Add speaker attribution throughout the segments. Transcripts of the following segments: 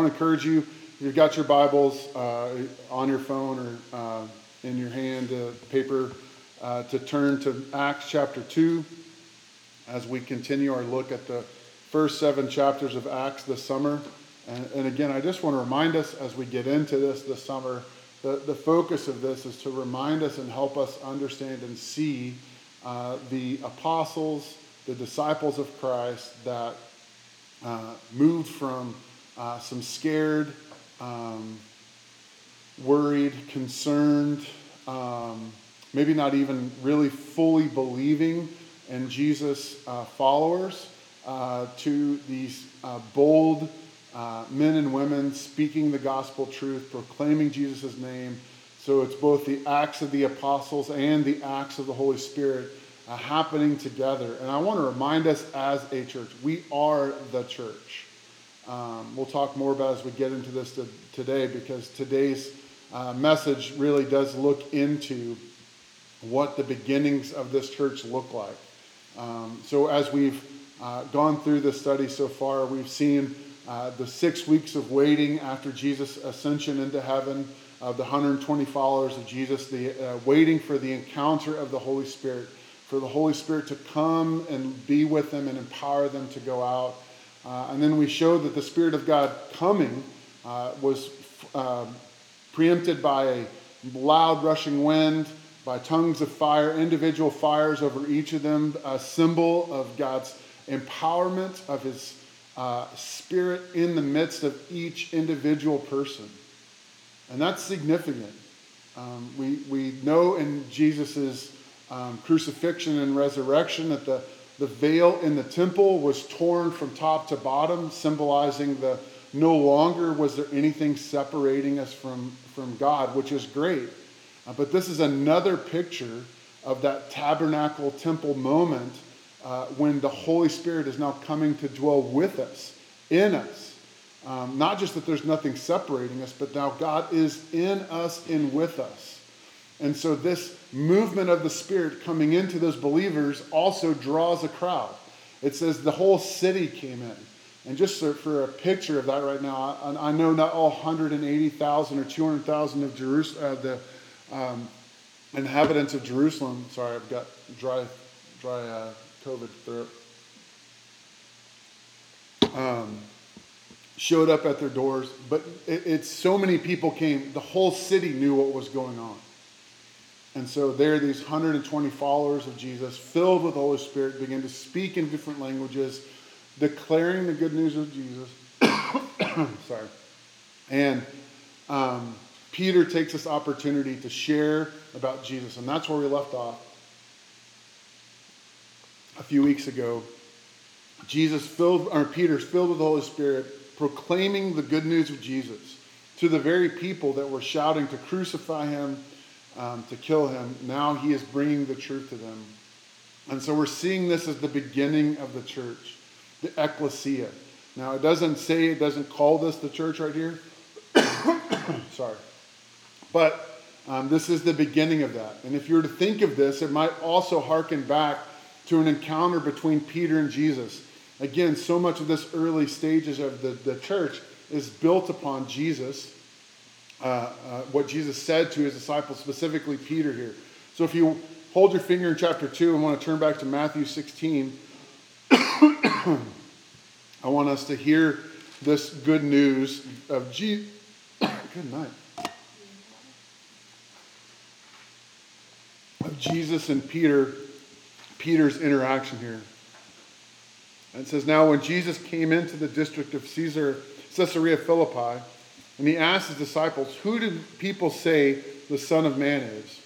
Speaker 1: want to encourage you, if you've got your Bibles uh, on your phone or uh, in your hand, uh, paper, uh, to turn to Acts chapter 2 as we continue our look at the first seven chapters of Acts this summer. And, and again, I just want to remind us as we get into this this summer, the, the focus of this is to remind us and help us understand and see uh, the apostles, the disciples of Christ that uh, moved from uh, some scared, um, worried, concerned, um, maybe not even really fully believing in Jesus' uh, followers uh, to these uh, bold uh, men and women speaking the gospel truth, proclaiming Jesus' name. So it's both the acts of the apostles and the acts of the Holy Spirit uh, happening together. And I want to remind us as a church, we are the church. Um, we'll talk more about as we get into this to, today because today's uh, message really does look into what the beginnings of this church look like. Um, so as we've uh, gone through the study so far, we've seen uh, the six weeks of waiting after Jesus' ascension into heaven, of the 120 followers of Jesus, the uh, waiting for the encounter of the Holy Spirit, for the Holy Spirit to come and be with them and empower them to go out. Uh, and then we showed that the Spirit of God coming uh, was uh, preempted by a loud rushing wind, by tongues of fire, individual fires over each of them, a symbol of God's empowerment of His uh, Spirit in the midst of each individual person. And that's significant. Um, we, we know in Jesus' um, crucifixion and resurrection that the, the veil in the temple was torn from top to bottom, symbolizing the no longer was there anything separating us from, from God, which is great. Uh, but this is another picture of that tabernacle temple moment uh, when the Holy Spirit is now coming to dwell with us, in us. Um, not just that there's nothing separating us, but now God is in us and with us. And so this movement of the Spirit coming into those believers also draws a crowd. It says the whole city came in. And just for a picture of that right now, I, know not all 180,000 or 200,000 of uh, the um, inhabitants of Jerusalem, sorry, I've got dry, dry uh, COVID throat, um, showed up at their doors. But it, it's so many people came, the whole city knew what was going on. And so there, these 120 followers of Jesus, filled with the Holy Spirit, begin to speak in different languages, declaring the good news of Jesus. Sorry. And um, Peter takes this opportunity to share about Jesus. And that's where we left off a few weeks ago. Jesus filled, or Peter's filled with the Holy Spirit, proclaiming the good news of Jesus to the very people that were shouting to crucify him um, to kill him. Now he is bringing the truth to them. And so we're seeing this as the beginning of the church, the ecclesia. Now it doesn't say, it doesn't call this the church right here. Sorry. But um, this is the beginning of that. And if you were to think of this, it might also harken back to an encounter between Peter and Jesus. Again, so much of this early stages of the, the church is built upon Jesus uh, uh, what Jesus said to his disciples, specifically Peter here. So if you hold your finger in chapter 2 and want to turn back to Matthew 16, I want us to hear this good news of Jesus. good night. Of Jesus and Peter, Peter's interaction here. And it says, Now when Jesus came into the district of Caesar, Caesarea Philippi, and he asked his disciples, Who do people say the Son of Man is?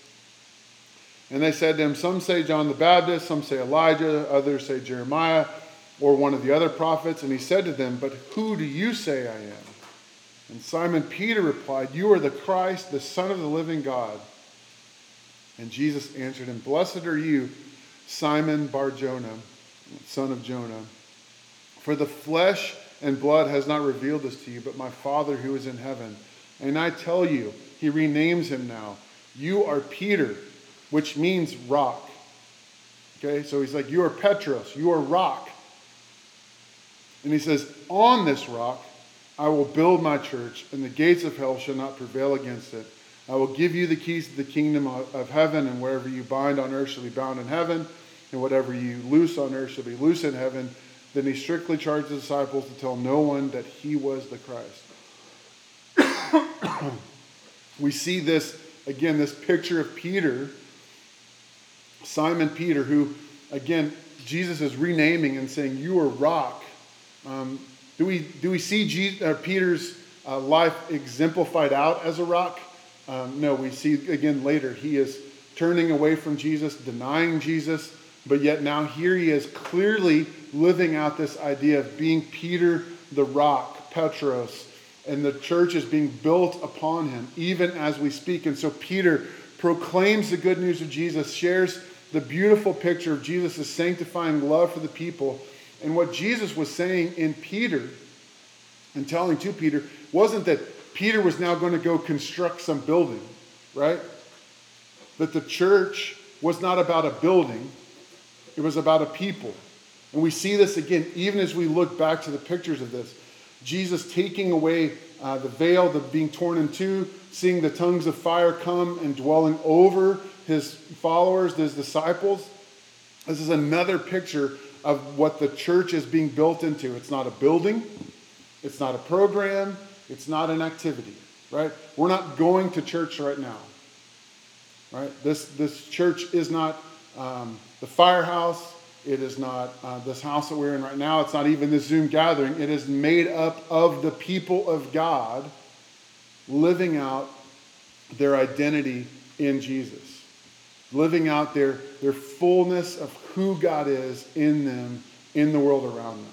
Speaker 1: And they said to him, Some say John the Baptist, some say Elijah, others say Jeremiah, or one of the other prophets. And he said to them, But who do you say I am? And Simon Peter replied, You are the Christ, the Son of the living God. And Jesus answered him, Blessed are you, Simon Bar Jonah, son of Jonah. For the flesh and blood has not revealed this to you, but my Father who is in heaven. And I tell you, he renames him now. You are Peter, which means rock. Okay, so he's like, You are Petros, you are rock. And he says, On this rock, I will build my church, and the gates of hell shall not prevail against it. I will give you the keys to the kingdom of heaven, and wherever you bind on earth shall be bound in heaven, and whatever you loose on earth shall be loose in heaven. Then he strictly charged the disciples to tell no one that he was the Christ. we see this, again, this picture of Peter, Simon Peter, who, again, Jesus is renaming and saying, You are rock. Um, do, we, do we see Jesus, uh, Peter's uh, life exemplified out as a rock? Um, no, we see again later he is turning away from Jesus, denying Jesus, but yet now here he is clearly living out this idea of being Peter the rock, Petros, and the church is being built upon him even as we speak. And so Peter proclaims the good news of Jesus, shares the beautiful picture of Jesus' sanctifying love for the people. And what Jesus was saying in Peter and telling to Peter wasn't that Peter was now going to go construct some building, right? That the church was not about a building, it was about a people. And we see this again, even as we look back to the pictures of this. Jesus taking away uh, the veil, the being torn in two, seeing the tongues of fire come and dwelling over his followers, his disciples. This is another picture of what the church is being built into. It's not a building, it's not a program, it's not an activity, right? We're not going to church right now, right? This, this church is not um, the firehouse. It is not uh, this house that we're in right now. It's not even this Zoom gathering. It is made up of the people of God living out their identity in Jesus, living out their, their fullness of who God is in them, in the world around them.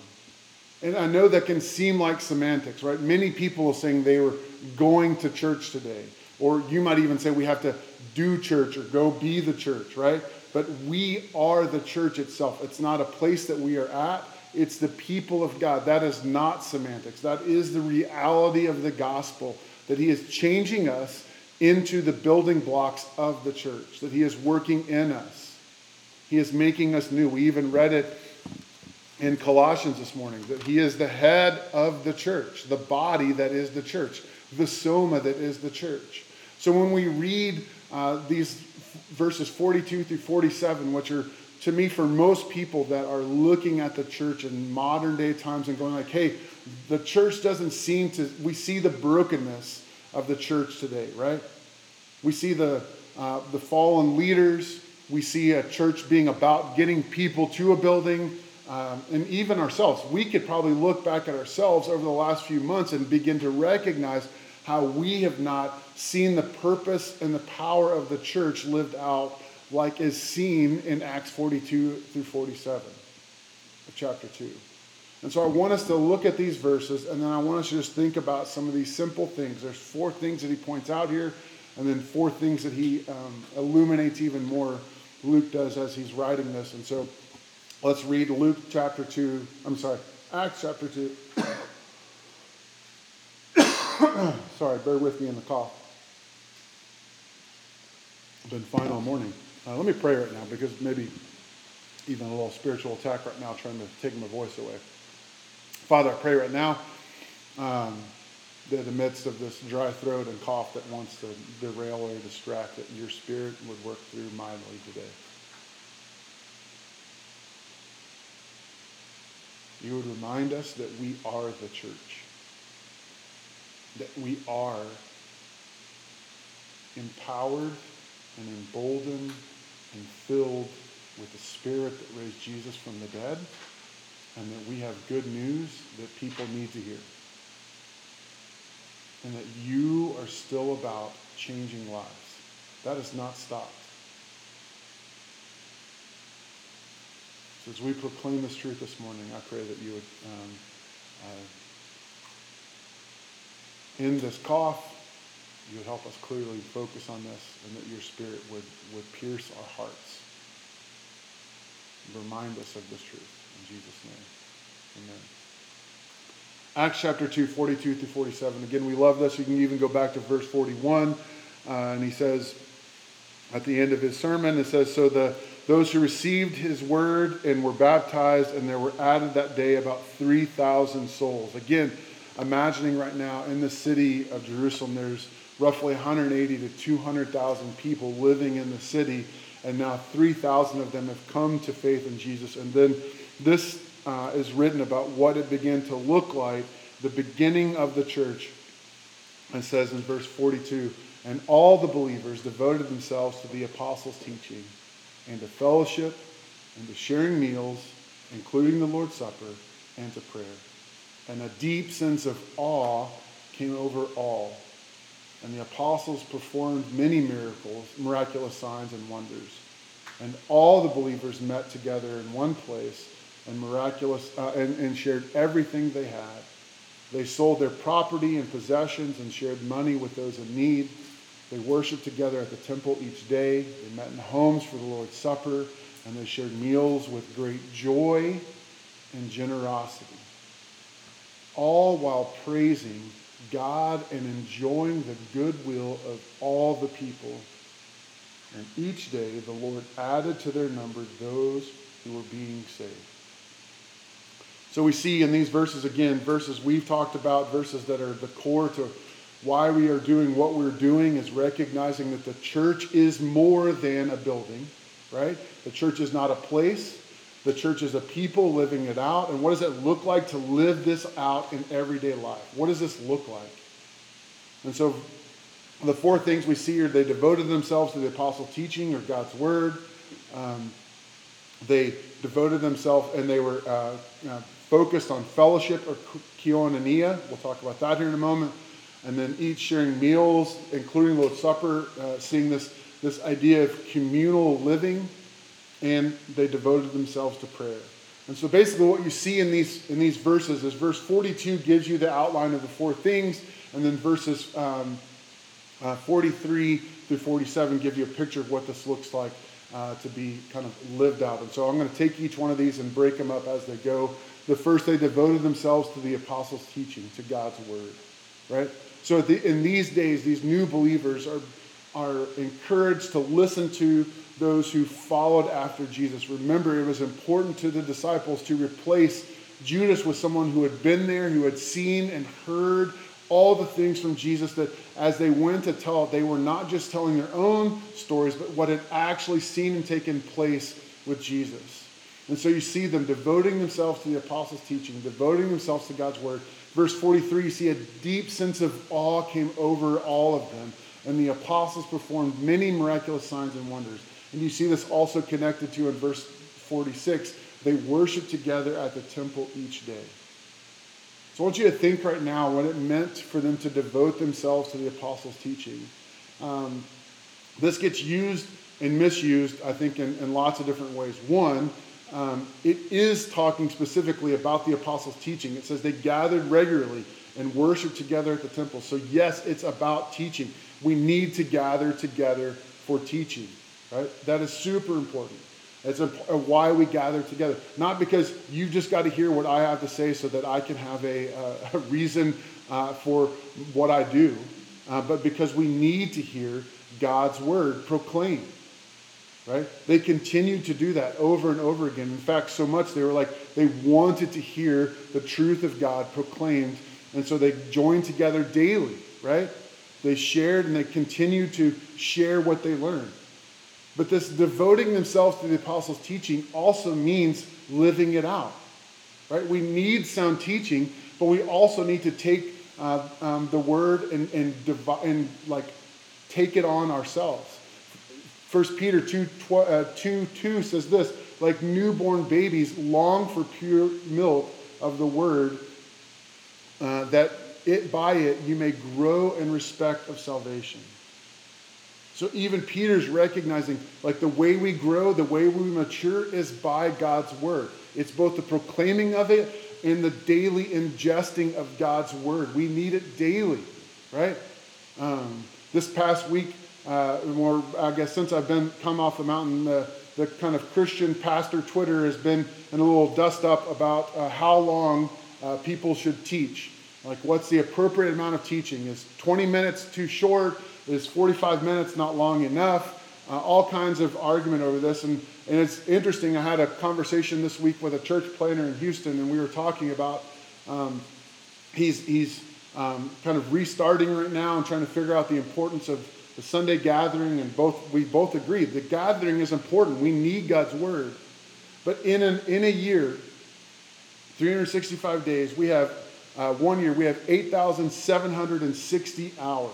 Speaker 1: And I know that can seem like semantics, right? Many people are saying they were going to church today. Or you might even say we have to do church or go be the church, right? But we are the church itself. It's not a place that we are at, it's the people of God. That is not semantics. That is the reality of the gospel that He is changing us into the building blocks of the church, that He is working in us. He is making us new. We even read it in Colossians this morning that he is the head of the church, the body that is the church, the soma that is the church. So when we read uh, these verses 42 through 47, which are to me for most people that are looking at the church in modern day times and going like, hey, the church doesn't seem to, we see the brokenness of the church today, right? We see the, uh, the fallen leaders. We see a church being about getting people to a building um, and even ourselves, we could probably look back at ourselves over the last few months and begin to recognize how we have not seen the purpose and the power of the church lived out like is seen in Acts 42 through 47 of chapter 2. And so I want us to look at these verses and then I want us to just think about some of these simple things. There's four things that he points out here, and then four things that he um, illuminates even more, Luke does as he's writing this. And so Let's read Luke chapter 2. I'm sorry, Acts chapter 2. sorry, bear with me in the cough. I've been fine all morning. Uh, let me pray right now because maybe even a little spiritual attack right now trying to take my voice away. Father, I pray right now um, that in the midst of this dry throat and cough that wants to derail or distract, that your spirit would work through mightily today. you would remind us that we are the church, that we are empowered and emboldened and filled with the Spirit that raised Jesus from the dead, and that we have good news that people need to hear. And that you are still about changing lives. That has not stopped. So as we proclaim this truth this morning, I pray that you would um, uh, end this cough. You would help us clearly focus on this, and that your Spirit would, would pierce our hearts. Remind us of this truth. In Jesus' name. Amen. Acts chapter 2, 42 through 47. Again, we love this. You can even go back to verse 41. Uh, and he says, at the end of his sermon, it says, So the those who received his word and were baptized, and there were added that day about 3,000 souls. Again, imagining right now in the city of Jerusalem, there's roughly 180 to 200,000 people living in the city, and now 3,000 of them have come to faith in Jesus. And then this uh, is written about what it began to look like, the beginning of the church. It says in verse 42 And all the believers devoted themselves to the apostles' teaching, and to fellowship, and to sharing meals, including the Lord's Supper, and to prayer. And a deep sense of awe came over all. And the apostles performed many miracles, miraculous signs and wonders. And all the believers met together in one place and miraculous uh, and, and shared everything they had. They sold their property and possessions and shared money with those in need. They worshiped together at the temple each day. They met in homes for the Lord's Supper, and they shared meals with great joy and generosity. All while praising God and enjoying the goodwill of all the people. And each day the Lord added to their number those who were being saved. So we see in these verses again, verses we've talked about, verses that are the core to why we are doing what we're doing is recognizing that the church is more than a building, right? The church is not a place. The church is a people living it out. And what does it look like to live this out in everyday life? What does this look like? And so the four things we see are they devoted themselves to the apostle teaching or God's word. Um, they devoted themselves and they were uh, uh, focused on fellowship or koinonia. We'll talk about that here in a moment. And then each sharing meals, including Lord's Supper, uh, seeing this, this idea of communal living. And they devoted themselves to prayer. And so basically what you see in these, in these verses is verse 42 gives you the outline of the four things. And then verses um, uh, 43 through 47 give you a picture of what this looks like uh, to be kind of lived out. And so I'm going to take each one of these and break them up as they go. The first, they devoted themselves to the apostles' teaching, to God's word, right? So the, in these days, these new believers are, are encouraged to listen to those who followed after Jesus. Remember, it was important to the disciples to replace Judas with someone who had been there, who had seen and heard all the things from Jesus that as they went to tell, they were not just telling their own stories, but what had actually seen and taken place with Jesus. And so you see them devoting themselves to the apostles' teaching, devoting themselves to God's word. Verse 43, you see a deep sense of awe came over all of them. And the apostles performed many miraculous signs and wonders. And you see this also connected to in verse 46. They worship together at the temple each day. So I want you to think right now what it meant for them to devote themselves to the apostles' teaching. Um, this gets used and misused, I think, in, in lots of different ways. One, um, it is talking specifically about the apostles' teaching. It says they gathered regularly and worshiped together at the temple. So, yes, it's about teaching. We need to gather together for teaching, right? That is super important. It's a, a why we gather together. Not because you just got to hear what I have to say so that I can have a, a reason uh, for what I do, uh, but because we need to hear God's word proclaimed. Right? They continued to do that over and over again. In fact, so much they were like, they wanted to hear the truth of God proclaimed. And so they joined together daily, right? They shared and they continued to share what they learned. But this devoting themselves to the apostles' teaching also means living it out. Right? We need sound teaching, but we also need to take uh, um, the word and, and, and like take it on ourselves. 1 Peter 2, tw- uh, 2 2 says this like newborn babies, long for pure milk of the word, uh, that it by it you may grow in respect of salvation. So even Peter's recognizing like the way we grow, the way we mature is by God's word. It's both the proclaiming of it and the daily ingesting of God's word. We need it daily, right? Um, this past week, uh, more I guess since I've been come off the mountain, the, the kind of Christian pastor Twitter has been in a little dust up about uh, how long uh, people should teach. Like, what's the appropriate amount of teaching? Is 20 minutes too short? Is 45 minutes not long enough? Uh, all kinds of argument over this. And, and it's interesting. I had a conversation this week with a church planner in Houston, and we were talking about um, he's, he's um, kind of restarting right now and trying to figure out the importance of the Sunday gathering. And both we both agree the gathering is important. We need God's word. But in, an, in a year, 365 days, we have uh, one year, we have 8,760 hours,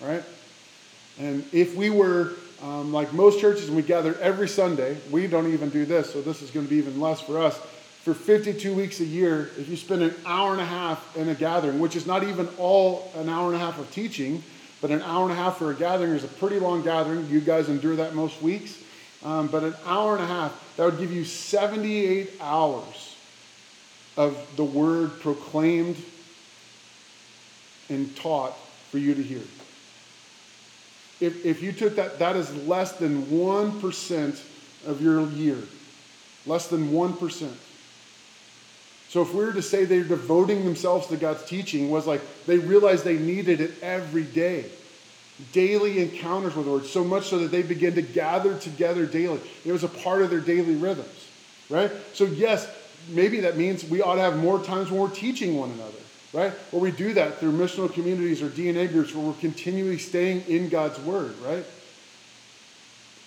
Speaker 1: right? And if we were um, like most churches and we gather every Sunday, we don't even do this, so this is going to be even less for us. For 52 weeks a year, if you spend an hour and a half in a gathering, which is not even all an hour and a half of teaching, but an hour and a half for a gathering is a pretty long gathering. You guys endure that most weeks. Um, but an hour and a half, that would give you 78 hours of the word proclaimed and taught for you to hear. If, if you took that, that is less than 1% of your year. Less than 1%. So if we were to say they're devoting themselves to God's teaching, was like they realized they needed it every day. Daily encounters with the Lord, so much so that they begin to gather together daily. It was a part of their daily rhythms, right? So yes, maybe that means we ought to have more times when we're teaching one another right? Where we do that through missional communities or DNA groups where we're continually staying in God's Word, right?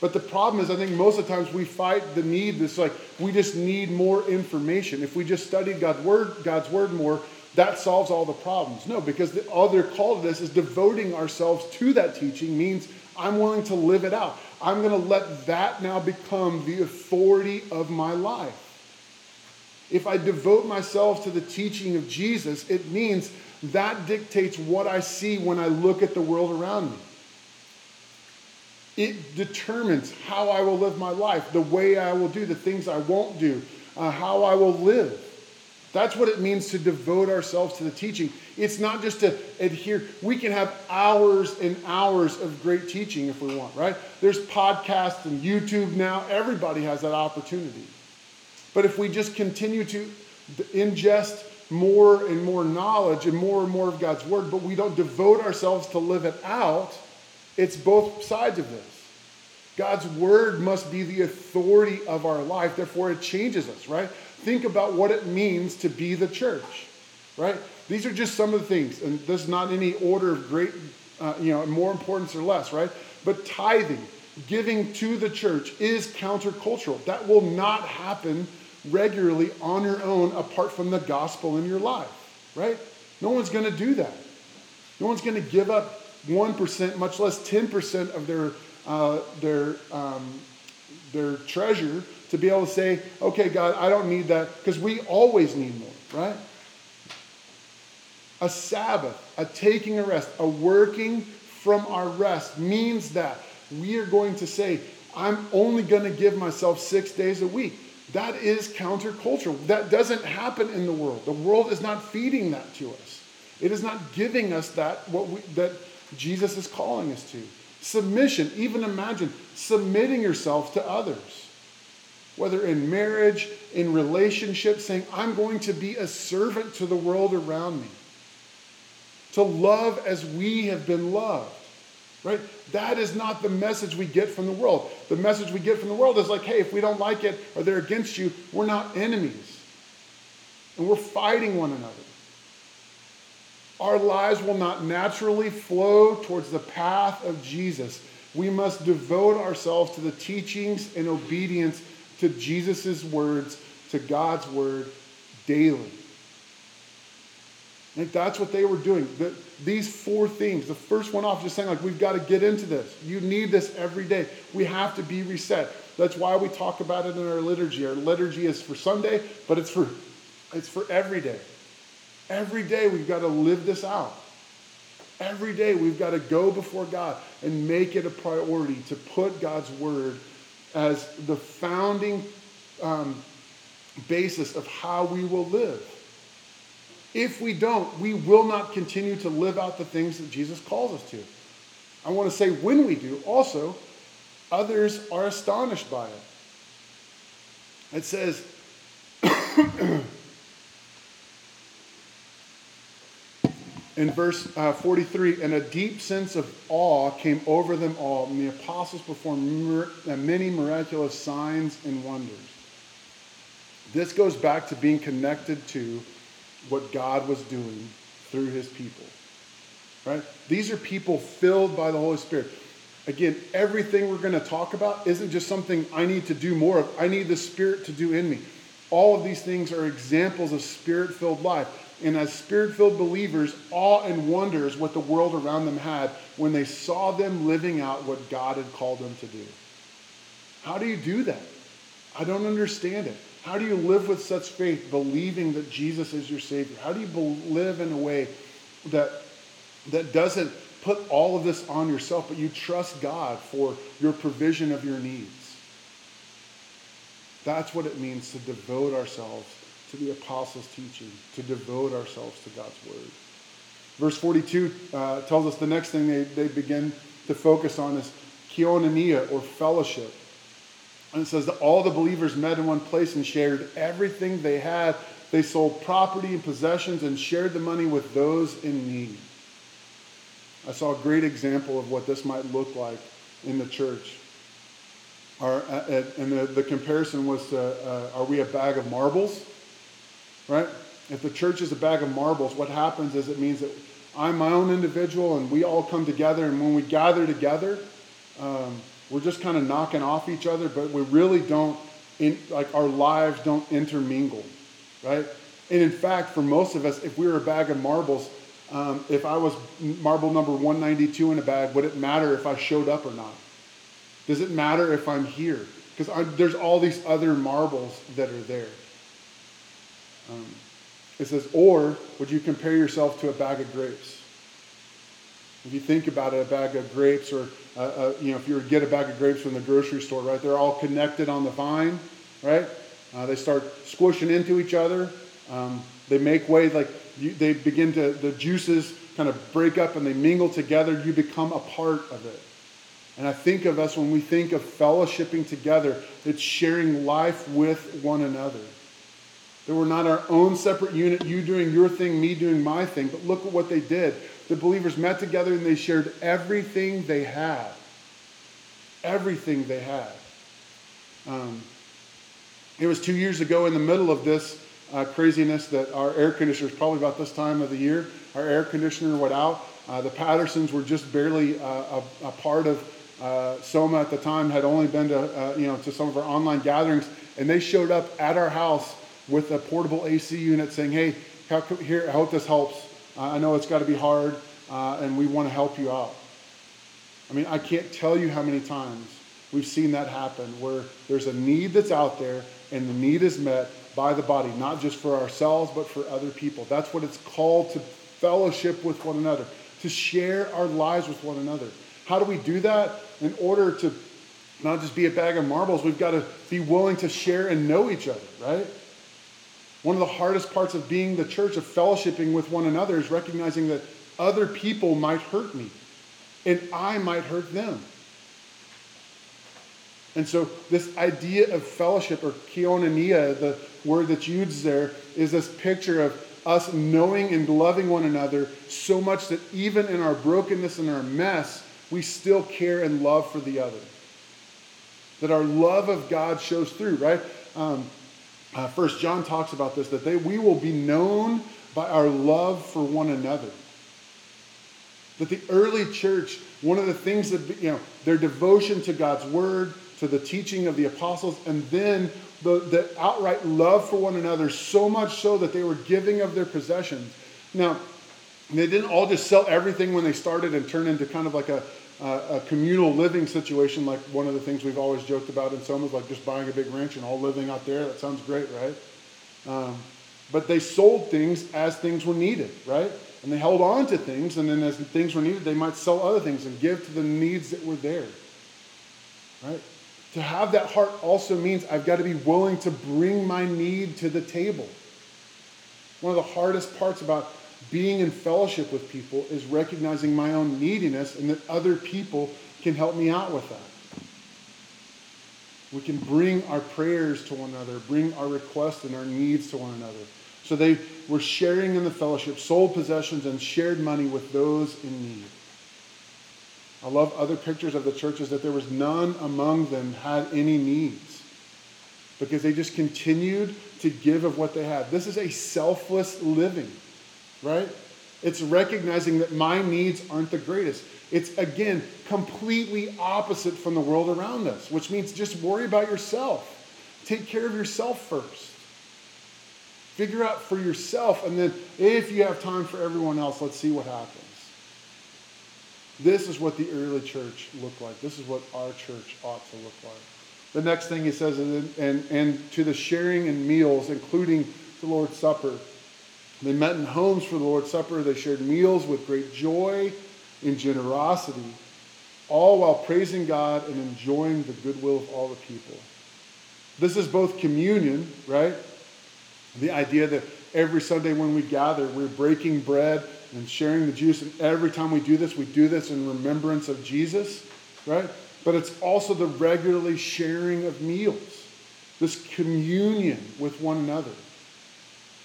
Speaker 1: But the problem is, I think most of the times we fight the need. It's like we just need more information. If we just studied God's word, God's word more, that solves all the problems. No, because the, other they're to this is devoting ourselves to that teaching means I'm willing to live it out. I'm going to let that now become the authority of my life. If I devote myself to the teaching of Jesus, it means that dictates what I see when I look at the world around me. It determines how I will live my life, the way I will do, the things I won't do, uh, how I will live. That's what it means to devote ourselves to the teaching. It's not just to adhere. We can have hours and hours of great teaching if we want, right? There's podcasts and YouTube now. Everybody has that opportunity. But if we just continue to ingest more and more knowledge and more and more of God's word, but we don't devote ourselves to live it out, it's both sides of this. God's word must be the authority of our life, therefore, it changes us, right? Think about what it means to be the church, right? These are just some of the things, and there's not any order of great, uh, you know, more importance or less, right? But tithing, giving to the church is countercultural. That will not happen regularly on your own apart from the gospel in your life, right? No one's going to do that. No one's going to give up 1%, much less 10% of their, uh, their, um, their treasure to be able to say, okay, God, I don't need that, because we always need more, right? A Sabbath, a taking a rest, a working from our rest means that we are going to say, I'm only going to give myself six days a week. That is countercultural. That doesn't happen in the world. The world is not feeding that to us. It is not giving us that what we, that Jesus is calling us to. Submission, even imagine submitting yourself to others. Whether in marriage, in relationships, saying, I'm going to be a servant to the world around me. To love as we have been loved right? That is not the message we get from the world. The message we get from the world is like, hey, if we don't like it or they're against you, we're not enemies. And we're fighting one another. Our lives will not naturally flow towards the path of Jesus. We must devote ourselves to the teachings and obedience to Jesus' words, to God's word daily. Like that's what they were doing. The, these four themes. The first one off, just saying like we've got to get into this. You need this every day. We have to be reset. That's why we talk about it in our liturgy. Our liturgy is for Sunday, but it's for it's for every day. Every day we've got to live this out. Every day we've got to go before God and make it a priority to put God's word as the founding um, basis of how we will live. If we don't, we will not continue to live out the things that Jesus calls us to. I want to say when we do, also, others are astonished by it. It says, in verse uh, 43, and a deep sense of awe came over them all, and the apostles performed uh, many miraculous signs and wonders. This goes back to being connected to what God was doing through his people. Right? These are people filled by the Holy Spirit. Again, everything we're going to talk about isn't just something I need to do more of. I need the Spirit to do in me. All of these things are examples of spirit filled life. And as spirit filled believers, awe and wonder is what the world around them had when they saw them living out what God had called them to do. How do you do that? I don't understand it. How do you live with such faith, believing that Jesus is your Savior? How do you live in a way that, that doesn't put all of this on yourself, but you trust God for your provision of your needs? That's what it means to devote ourselves to the apostles' teaching, to devote ourselves to God's word. Verse 42 uh, tells us the next thing they, they begin to focus on is koinonia, or fellowship. And it says that all the believers met in one place and shared everything they had. They sold property and possessions and shared the money with those in need. I saw a great example of what this might look like in the church. Our, uh, uh, and the, the comparison was to, uh, are we a bag of marbles? Right? If the church is a bag of marbles, what happens is it means that I'm my own individual and we all come together. And when we gather together, um, we're just kind of knocking off each other, but we really don't, in, like our lives don't intermingle, right? And in fact, for most of us, if we were a bag of marbles, um, if I was marble number 192 in a bag, would it matter if I showed up or not? Does it matter if I'm here? Because there's all these other marbles that are there. Um, it says, or would you compare yourself to a bag of grapes? If you think about it, a bag of grapes, or uh, uh, you know, if you were to get a bag of grapes from the grocery store, right? They're all connected on the vine, right? Uh, they start squishing into each other. Um, they make way like you, they begin to the juices kind of break up and they mingle together. You become a part of it. And I think of us when we think of fellowshipping together, it's sharing life with one another. That we're not our own separate unit, you doing your thing, me doing my thing. But look at what they did the believers met together and they shared everything they had. Everything they had. Um, it was two years ago in the middle of this uh, craziness that our air conditioner, probably about this time of the year, our air conditioner went out. Uh, the Pattersons were just barely uh, a, a, part of uh, Soma at the time, had only been to, uh, you know, to some of our online gatherings, and they showed up at our house with a portable AC unit saying, hey, how, here, I hope this helps. I know it's got to be hard, uh, and we want to help you out. I mean, I can't tell you how many times we've seen that happen where there's a need that's out there, and the need is met by the body, not just for ourselves, but for other people. That's what it's called to fellowship with one another, to share our lives with one another. How do we do that? In order to not just be a bag of marbles, we've got to be willing to share and know each other, right? One of the hardest parts of being the church, of fellowshipping with one another, is recognizing that other people might hurt me and I might hurt them. And so, this idea of fellowship or koinonia, the word that's used there, is this picture of us knowing and loving one another so much that even in our brokenness and our mess, we still care and love for the other. That our love of God shows through, right? Um, uh, First John talks about this that they, we will be known by our love for one another. That the early church, one of the things that you know, their devotion to God's word, to the teaching of the apostles, and then the, the outright love for one another, so much so that they were giving of their possessions. Now, they didn't all just sell everything when they started and turn into kind of like a, a communal living situation, like one of the things we've always joked about in Soma's, like just buying a big ranch and all living out there. That sounds great, right? Um, but they sold things as things were needed, right? And they held on to things, and then as things were needed, they might sell other things and give to the needs that were there, right? To have that heart also means I've got to be willing to bring my need to the table. One of the hardest parts about being in fellowship with people is recognizing my own neediness and that other people can help me out with that. We can bring our prayers to one another, bring our requests and our needs to one another. So they were sharing in the fellowship, sold possessions, and shared money with those in need. I love other pictures of the churches that there was none among them had any needs because they just continued to give of what they had. This is a selfless living, right? It's recognizing that my needs aren't the greatest. It's, again, completely opposite from the world around us, which means just worry about yourself. Take care of yourself first. Figure out for yourself, and then if you have time for everyone else, let's see what happens. This is what the early church looked like. This is what our church ought to look like. The next thing he says, and, and, and to the sharing in meals, including the Lord's Supper. They met in homes for the Lord's Supper. They shared meals with great joy and generosity, all while praising God and enjoying the goodwill of all the people. This is both communion, right? The idea that every Sunday when we gather, we're breaking bread and sharing the juice. And every time we do this, we do this in remembrance of Jesus, right? But it's also the regularly sharing of meals, this communion with one another.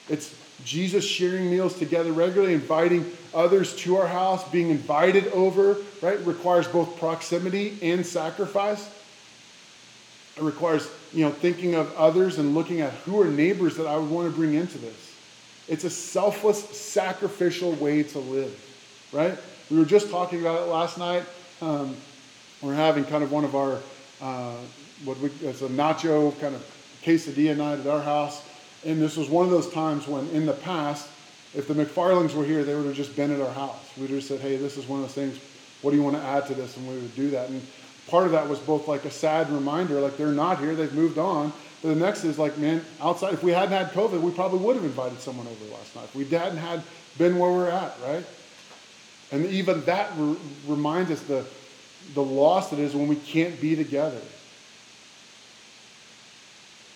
Speaker 1: It's Jesus sharing meals together regularly, inviting others to our house, being invited over, right? requires both proximity and sacrifice. It requires, you know, thinking of others and looking at who are neighbors that I would want to bring into this. It's a selfless, sacrificial way to live, right? We were just talking about it last night. Um, we're having kind of one of our, uh, what we, it's a nacho kind of quesadilla night at our house. And this was one of those times when, in the past, if the McFarlings were here, they would have just been at our house. We would have said, hey, this is one of those things. What do you want to add to this? And we would do that. And part of that was both like a sad reminder, like they're not here, they've moved on. But the next is like, man, outside, if we hadn't had COVID, we probably would have invited someone over last night. If we hadn't had been where we're at, right? And even that re- reminds us the, the loss that is when we can't be together.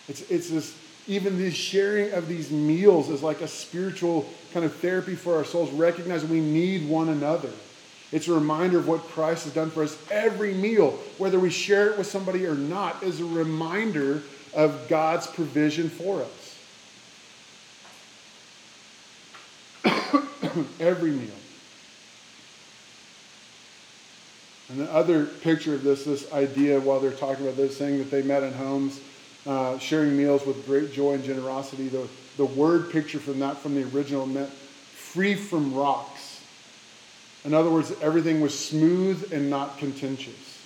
Speaker 1: It's, it's this, even the sharing of these meals is like a spiritual kind of therapy for our souls, recognizing we need one another. It's a reminder of what Christ has done for us. Every meal, whether we share it with somebody or not, is a reminder of God's provision for us. Every meal. And the other picture of this, this idea while they're talking about this, saying that they met in homes, uh, sharing meals with great joy and generosity. The, the word picture from that, from the original, meant free from rocks. In other words, everything was smooth and not contentious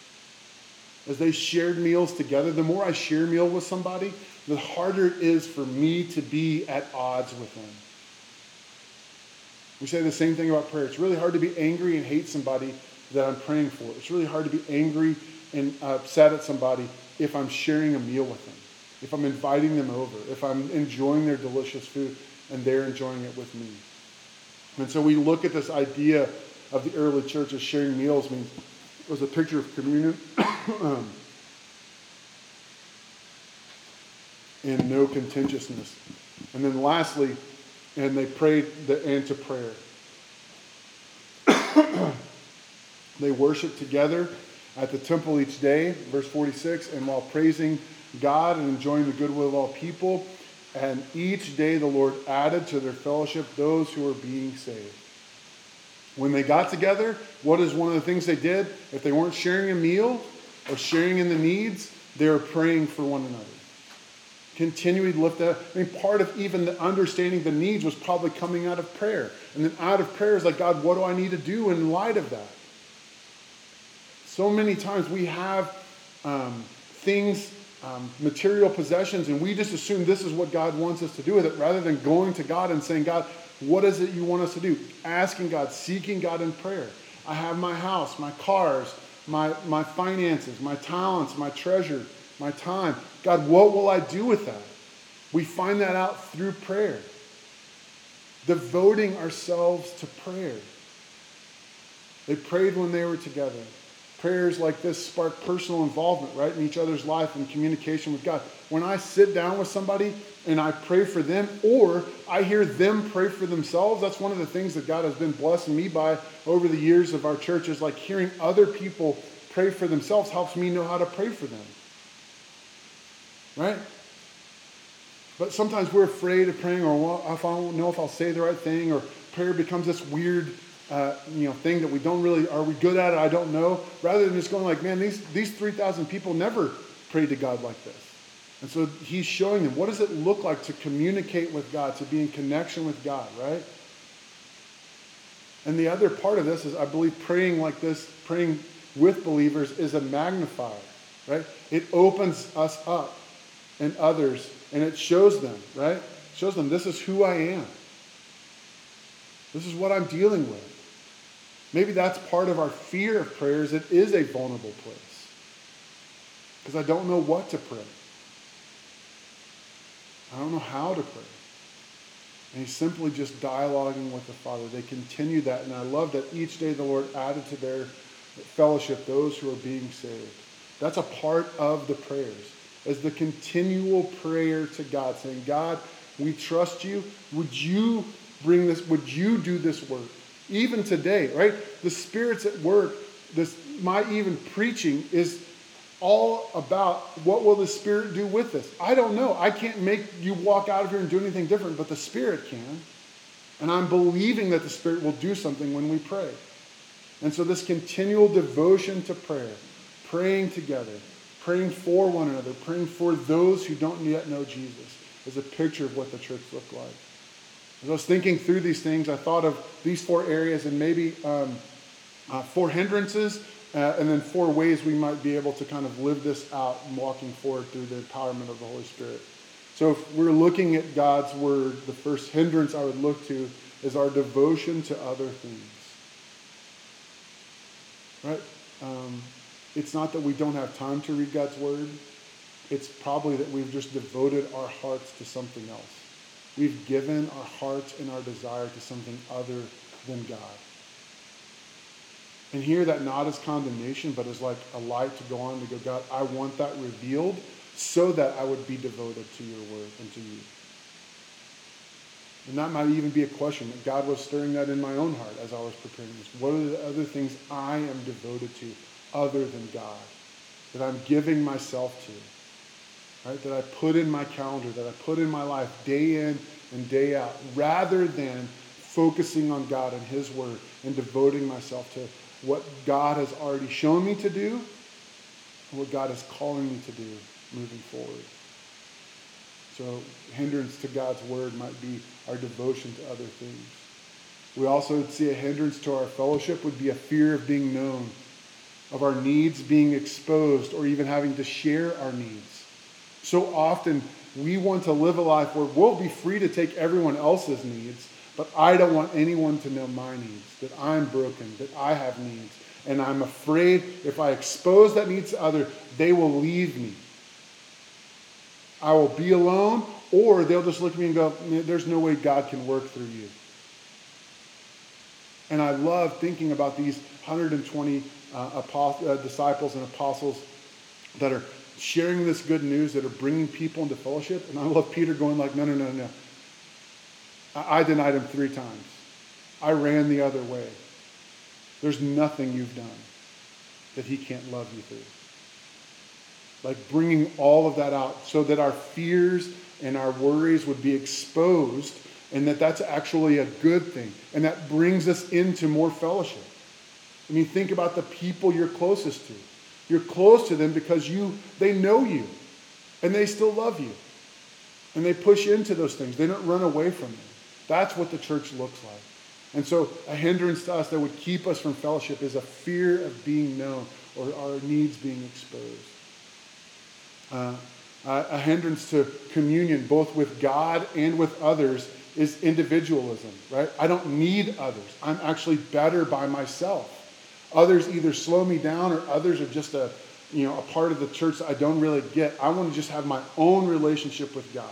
Speaker 1: as they shared meals together, the more I share a meal with somebody, the harder it is for me to be at odds with them. We say the same thing about prayer. It's really hard to be angry and hate somebody that I'm praying for. It's really hard to be angry and upset at somebody if I'm sharing a meal with them, if I'm inviting them over, if I'm enjoying their delicious food and they're enjoying it with me. And so we look at this idea of the early church as sharing meals means was a picture of communion and no contentiousness. And then lastly, and they prayed the end to prayer. they worshiped together at the temple each day, verse 46, and while praising God and enjoying the goodwill of all people. And each day the Lord added to their fellowship those who were being saved. When they got together, what is one of the things they did? If they weren't sharing a meal or sharing in the needs, they were praying for one another. Continually lift that. I mean, part of even the understanding the needs was probably coming out of prayer. And then out of prayer is like, God, what do I need to do in light of that? So many times we have um, things, um, material possessions, and we just assume this is what God wants us to do with it rather than going to God and saying, God, what is it you want us to do? Asking God, seeking God in prayer. I have my house, my cars, my, my finances, my talents, my treasure, my time. God, what will I do with that? We find that out through prayer. Devoting ourselves to prayer. They prayed when they were together. Prayers like this spark personal involvement, right, in each other's life and communication with God. When I sit down with somebody and I pray for them, or I hear them pray for themselves. That's one of the things that God has been blessing me by over the years of our church is like hearing other people pray for themselves helps me know how to pray for them. Right? But sometimes we're afraid of praying, or well, if I don't know if I'll say the right thing, or prayer becomes this weird, uh, you know, thing that we don't really are we good at it? I don't know. Rather than just going like, man, these these three thousand people never prayed to God like this. And so he's showing them what does it look like to communicate with God, to be in connection with God, right? And the other part of this is, I believe, praying like this, praying with believers, is a magnifier, right? It opens us up and others, and it shows them, right? It shows them this is who I am. This is what I'm dealing with. Maybe that's part of our fear of prayers. It is a vulnerable place because I don't know what to pray. I don't know how to pray. And he's simply just dialoguing with the Father. They continue that, and I love that each day the Lord added to their fellowship those who are being saved. That's a part of the prayers, as the continual prayer to God, saying, God, we trust you. Would you bring this, would you do this work? Even today, right? The Spirit's at work. This, my even preaching is all about what will the Spirit do with this. I don't know. I can't make you walk out of here and do anything different, but the Spirit can. And I'm believing that the Spirit will do something when we pray. And so, this continual devotion to prayer, praying together, praying for one another, praying for those who don't yet know Jesus, is a picture of what the church looked like. As I was thinking through these things, I thought of these four areas and maybe um, uh, four hindrances uh, and then four ways we might be able to kind of live this out and walking forward through the empowerment of the Holy Spirit. So if we're looking at God's word, the first hindrance I would look to is our devotion to other things. Right? Um, it's not that we don't have time to read God's word. It's probably that we've just devoted our hearts to something else. We've given our hearts and our desire to something other than God. And here that not as condemnation, but as like a light to go on to go, God, I want that revealed so that I would be devoted to your word and to you. And that might even be a question that God was stirring that in my own heart as I was preparing this. What are the other things I am devoted to other than God? That I'm giving myself to. Right? That I put in my calendar, that I put in my life day in and day out, rather than focusing on God and His Word and devoting myself to what God has already shown me to do and what God is calling me to do moving forward. So, hindrance to God's word might be our devotion to other things. We also would see a hindrance to our fellowship would be a fear of being known, of our needs being exposed, or even having to share our needs. So often, we want to live a life where we'll be free to take everyone else's needs but I don't want anyone to know my needs, that I'm broken, that I have needs. And I'm afraid if I expose that needs to others, they will leave me. I will be alone, or they'll just look at me and go, There's no way God can work through you. And I love thinking about these 120 uh, apost- uh, disciples and apostles that are sharing this good news, that are bringing people into fellowship. And I love Peter going like, no, no, no, no. I denied him three times. I ran the other way. There's nothing you've done that he can't love you through. Like bringing all of that out so that our fears and our worries would be exposed and that that's actually a good thing. And that brings us into more fellowship. I mean, think about the people you're closest to. You're close to them because you they know you and they still love you. And they push into those things. They don't run away from them. That's what the church looks like. And so, a hindrance to us that would keep us from fellowship is a fear of being known or our needs being exposed. Uh, a hindrance to communion, both with God and with others, is individualism, right? I don't need others. I'm actually better by myself. Others either slow me down or others are just a, you know, a part of the church that I don't really get. I want to just have my own relationship with God.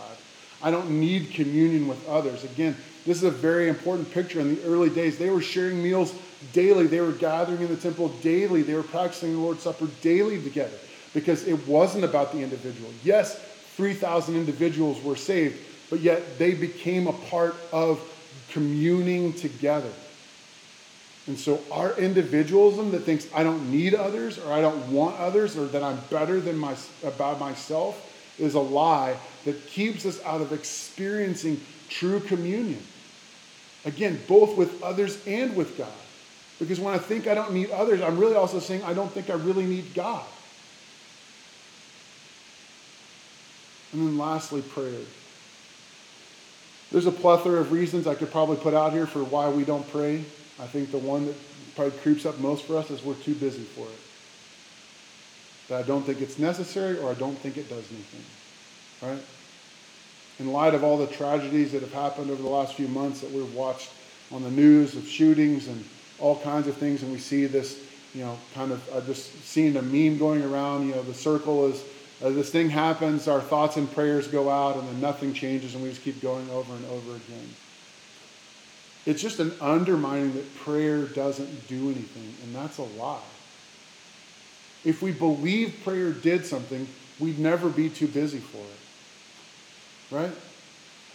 Speaker 1: I don't need communion with others. Again, this is a very important picture. In the early days, they were sharing meals daily. They were gathering in the temple daily. They were practicing the Lord's Supper daily together because it wasn't about the individual. Yes, 3,000 individuals were saved, but yet they became a part of communing together. And so our individualism that thinks I don't need others or I don't want others or that I'm better than my, about myself is a lie that keeps us out of experiencing true communion. Again, both with others and with God. Because when I think I don't need others, I'm really also saying I don't think I really need God. And then lastly, prayer. There's a plethora of reasons I could probably put out here for why we don't pray. I think the one that probably creeps up most for us is we're too busy for it. That I don't think it's necessary or I don't think it does anything. Right? In light of all the tragedies that have happened over the last few months that we've watched on the news of shootings and all kinds of things, and we see this, you know, kind of, I just seen a meme going around, you know, the circle is, uh, this thing happens, our thoughts and prayers go out, and then nothing changes, and we just keep going over and over again. It's just an undermining that prayer doesn't do anything, and that's a lie. If we believe prayer did something, we'd never be too busy for it. Right?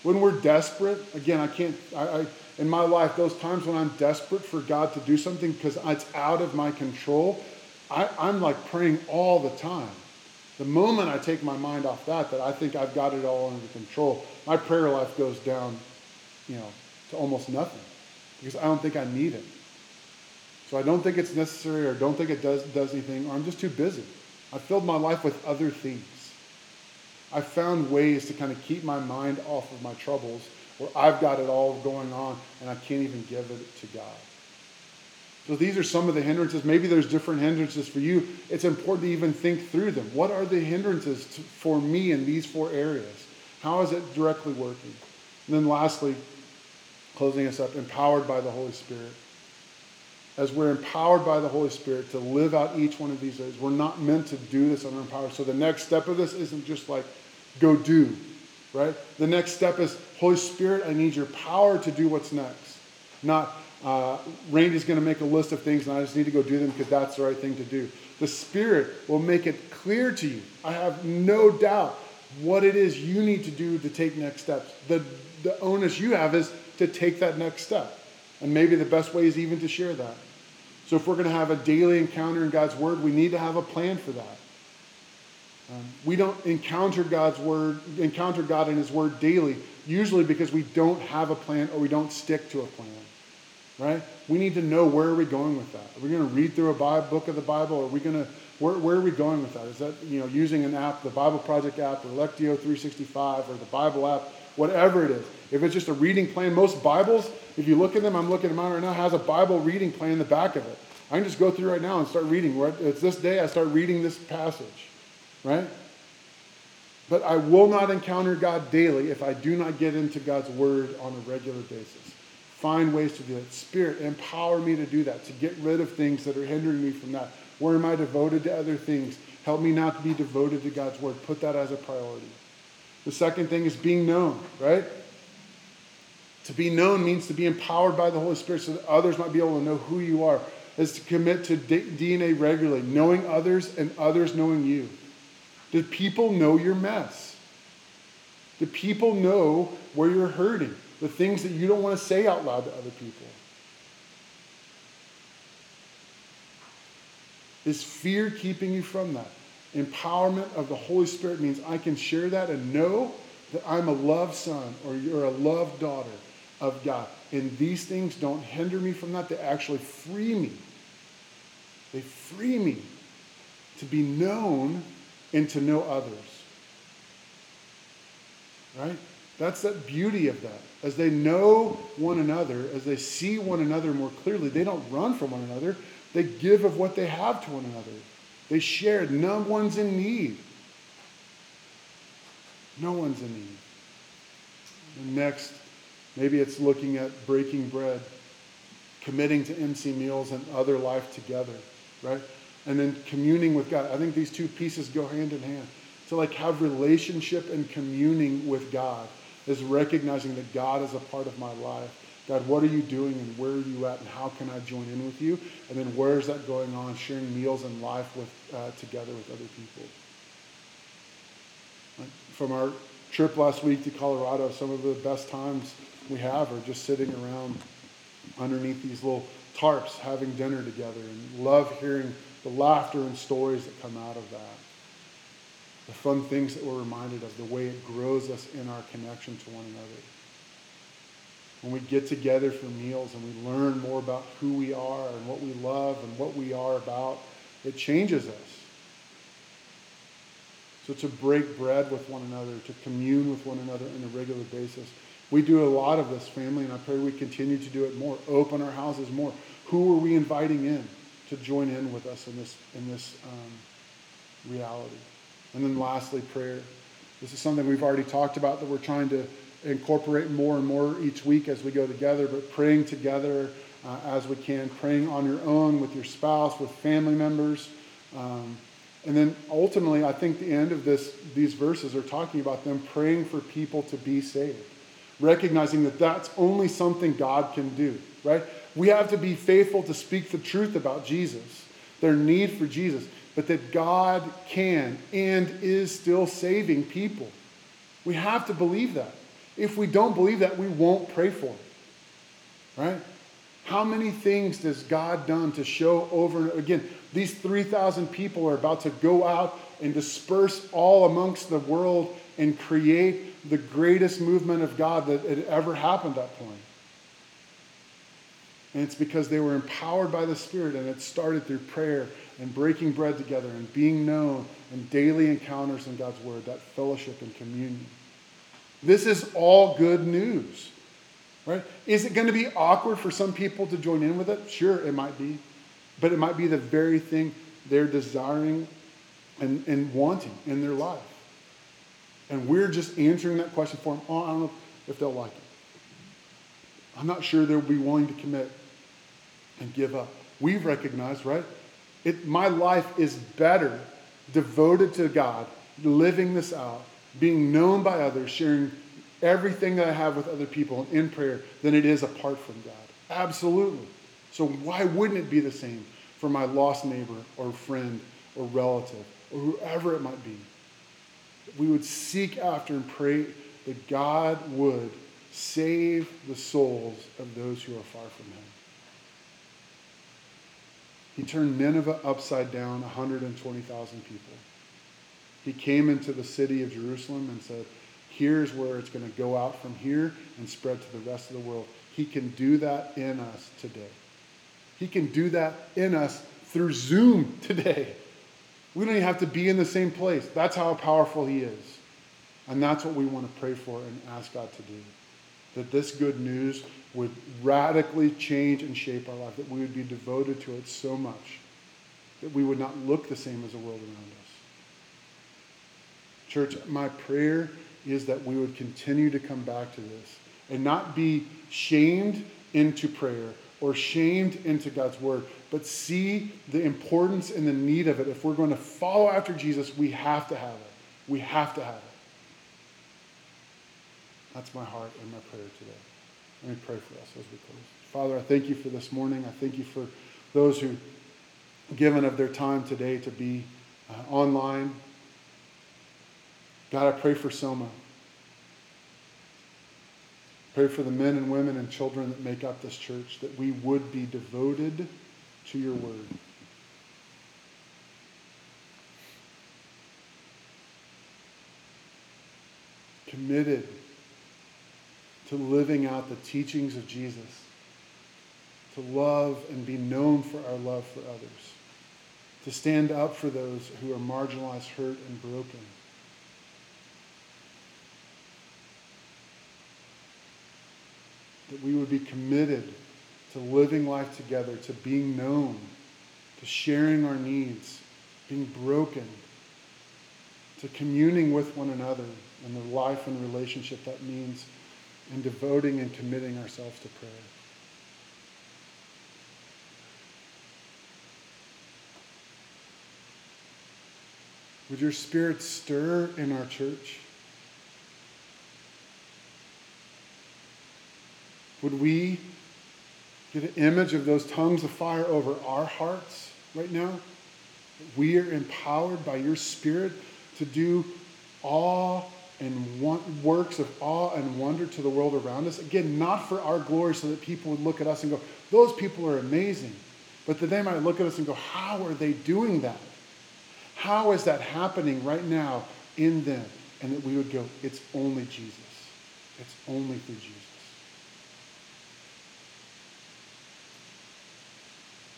Speaker 1: When we're desperate, again, I can't, I, I in my life, those times when I'm desperate for God to do something because it's out of my control, I, I'm like praying all the time. The moment I take my mind off that, that I think I've got it all under control, my prayer life goes down, you know, to almost nothing because I don't think I need it. So I don't think it's necessary or don't think it does, does anything, or I'm just too busy. I filled my life with other things. I found ways to kind of keep my mind off of my troubles where I've got it all going on and I can't even give it to God. So these are some of the hindrances. Maybe there's different hindrances for you. It's important to even think through them. What are the hindrances to, for me in these four areas? How is it directly working? And then lastly, closing us up, empowered by the Holy Spirit. As we're empowered by the Holy Spirit to live out each one of these days, we're not meant to do this unempowered. So the next step of this isn't just like go do, right? The next step is Holy Spirit, I need your power to do what's next. Not uh, Randy's going to make a list of things and I just need to go do them because that's the right thing to do. The Spirit will make it clear to you. I have no doubt what it is you need to do to take next steps. The, the onus you have is to take that next step. And maybe the best way is even to share that. So if we're going to have a daily encounter in God's Word, we need to have a plan for that. Um, we don't encounter God's Word, encounter God in His Word daily, usually because we don't have a plan or we don't stick to a plan. Right? We need to know where are we going with that. Are we going to read through a Bible, book of the Bible? Are we going to where, where are we going with that? Is that you know using an app, the Bible Project app, or Lectio 365, or the Bible app, whatever it is? If it's just a reading plan, most Bibles, if you look at them, I'm looking at mine right now, has a Bible reading plan in the back of it. I can just go through right now and start reading. It's this day, I start reading this passage, right? But I will not encounter God daily if I do not get into God's word on a regular basis. Find ways to do it. Spirit, empower me to do that, to get rid of things that are hindering me from that. Where am I devoted to other things? Help me not to be devoted to God's word. Put that as a priority. The second thing is being known, right? To be known means to be empowered by the Holy Spirit so that others might be able to know who you are. Is to commit to DNA regularly, knowing others and others knowing you. Do people know your mess? Do people know where you're hurting? The things that you don't want to say out loud to other people? Is fear keeping you from that? Empowerment of the Holy Spirit means I can share that and know that I'm a loved son or you're a loved daughter of God. And these things don't hinder me from that. They actually free me. They free me to be known and to know others. Right? That's that beauty of that. As they know one another, as they see one another more clearly, they don't run from one another. They give of what they have to one another. They shared. No one's in need. No one's in need. And next, Maybe it's looking at breaking bread, committing to MC meals and other life together, right? And then communing with God. I think these two pieces go hand in hand. To like have relationship and communing with God is recognizing that God is a part of my life. God, what are you doing and where are you at and how can I join in with you? And then where is that going on? Sharing meals and life with uh, together with other people. Like from our trip last week to Colorado, some of the best times we have are just sitting around underneath these little tarps having dinner together and love hearing the laughter and stories that come out of that. The fun things that we're reminded of, the way it grows us in our connection to one another. When we get together for meals and we learn more about who we are and what we love and what we are about, it changes us. So to break bread with one another, to commune with one another on a regular basis. We do a lot of this, family, and I pray we continue to do it more. Open our houses more. Who are we inviting in to join in with us in this in this um, reality? And then lastly, prayer. This is something we've already talked about that we're trying to incorporate more and more each week as we go together, but praying together uh, as we can, praying on your own with your spouse, with family members. Um, and then ultimately, I think the end of this, these verses are talking about them praying for people to be saved, recognizing that that's only something God can do, right? We have to be faithful to speak the truth about Jesus, their need for Jesus, but that God can and is still saving people. We have to believe that. If we don't believe that, we won't pray for it, right? How many things does God done to show over and again? These 3,000 people are about to go out and disperse all amongst the world and create the greatest movement of God that had ever happened at that point. And it's because they were empowered by the Spirit, and it started through prayer and breaking bread together and being known and daily encounters in God's Word, that fellowship and communion. This is all good news. Right? Is it going to be awkward for some people to join in with it? Sure, it might be. But it might be the very thing they're desiring and, and wanting in their life. And we're just answering that question for them. Oh, I don't know if they'll like it. I'm not sure they'll be willing to commit and give up. We've recognized, right? It, my life is better devoted to God, living this out, being known by others, sharing everything that I have with other people in prayer than it is apart from God. Absolutely. So why wouldn't it be the same for my lost neighbor or friend or relative or whoever it might be? We would seek after and pray that God would save the souls of those who are far from him. He turned Nineveh upside down, 120,000 people. He came into the city of Jerusalem and said, Here's where it's going to go out from here and spread to the rest of the world. He can do that in us today. He can do that in us through Zoom today. We don't even have to be in the same place. That's how powerful He is. And that's what we want to pray for and ask God to do. That this good news would radically change and shape our life, that we would be devoted to it so much that we would not look the same as the world around us. Church, my prayer is that we would continue to come back to this and not be shamed into prayer or shamed into God's word, but see the importance and the need of it. If we're going to follow after Jesus, we have to have it. We have to have it. That's my heart and my prayer today. Let me pray for us as we close. Father, I thank you for this morning. I thank you for those who given of their time today to be uh, online God, I pray for Soma. Pray for the men and women and children that make up this church, that we would be devoted to your word. Committed to living out the teachings of Jesus, to love and be known for our love for others, to stand up for those who are marginalized, hurt, and broken. That we would be committed to living life together, to being known, to sharing our needs, being broken, to communing with one another and the life and relationship that means, and devoting and committing ourselves to prayer. Would your spirit stir in our church? Would we get an image of those tongues of fire over our hearts right now? We are empowered by your Spirit to do awe and works of awe and wonder to the world around us. Again, not for our glory, so that people would look at us and go, those people are amazing. But that they might look at us and go, how are they doing that? How is that happening right now in them? And that we would go, it's only Jesus. It's only through Jesus.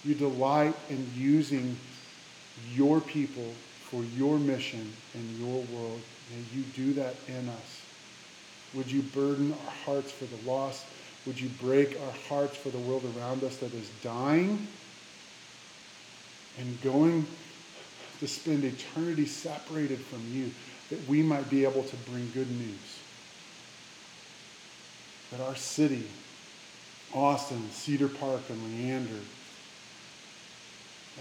Speaker 1: You delight in using your people for your mission in your world. May you do that in us. Would you burden our hearts for the lost? Would you break our hearts for the world around us that is dying and going to spend eternity separated from you, that we might be able to bring good news? That our city, Austin, Cedar Park, and Leander,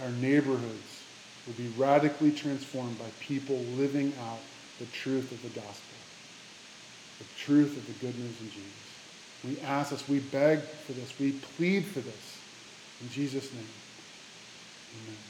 Speaker 1: our neighborhoods will be radically transformed by people living out the truth of the gospel, the truth of the good news in Jesus. We ask this, we beg for this, we plead for this. In Jesus' name, amen.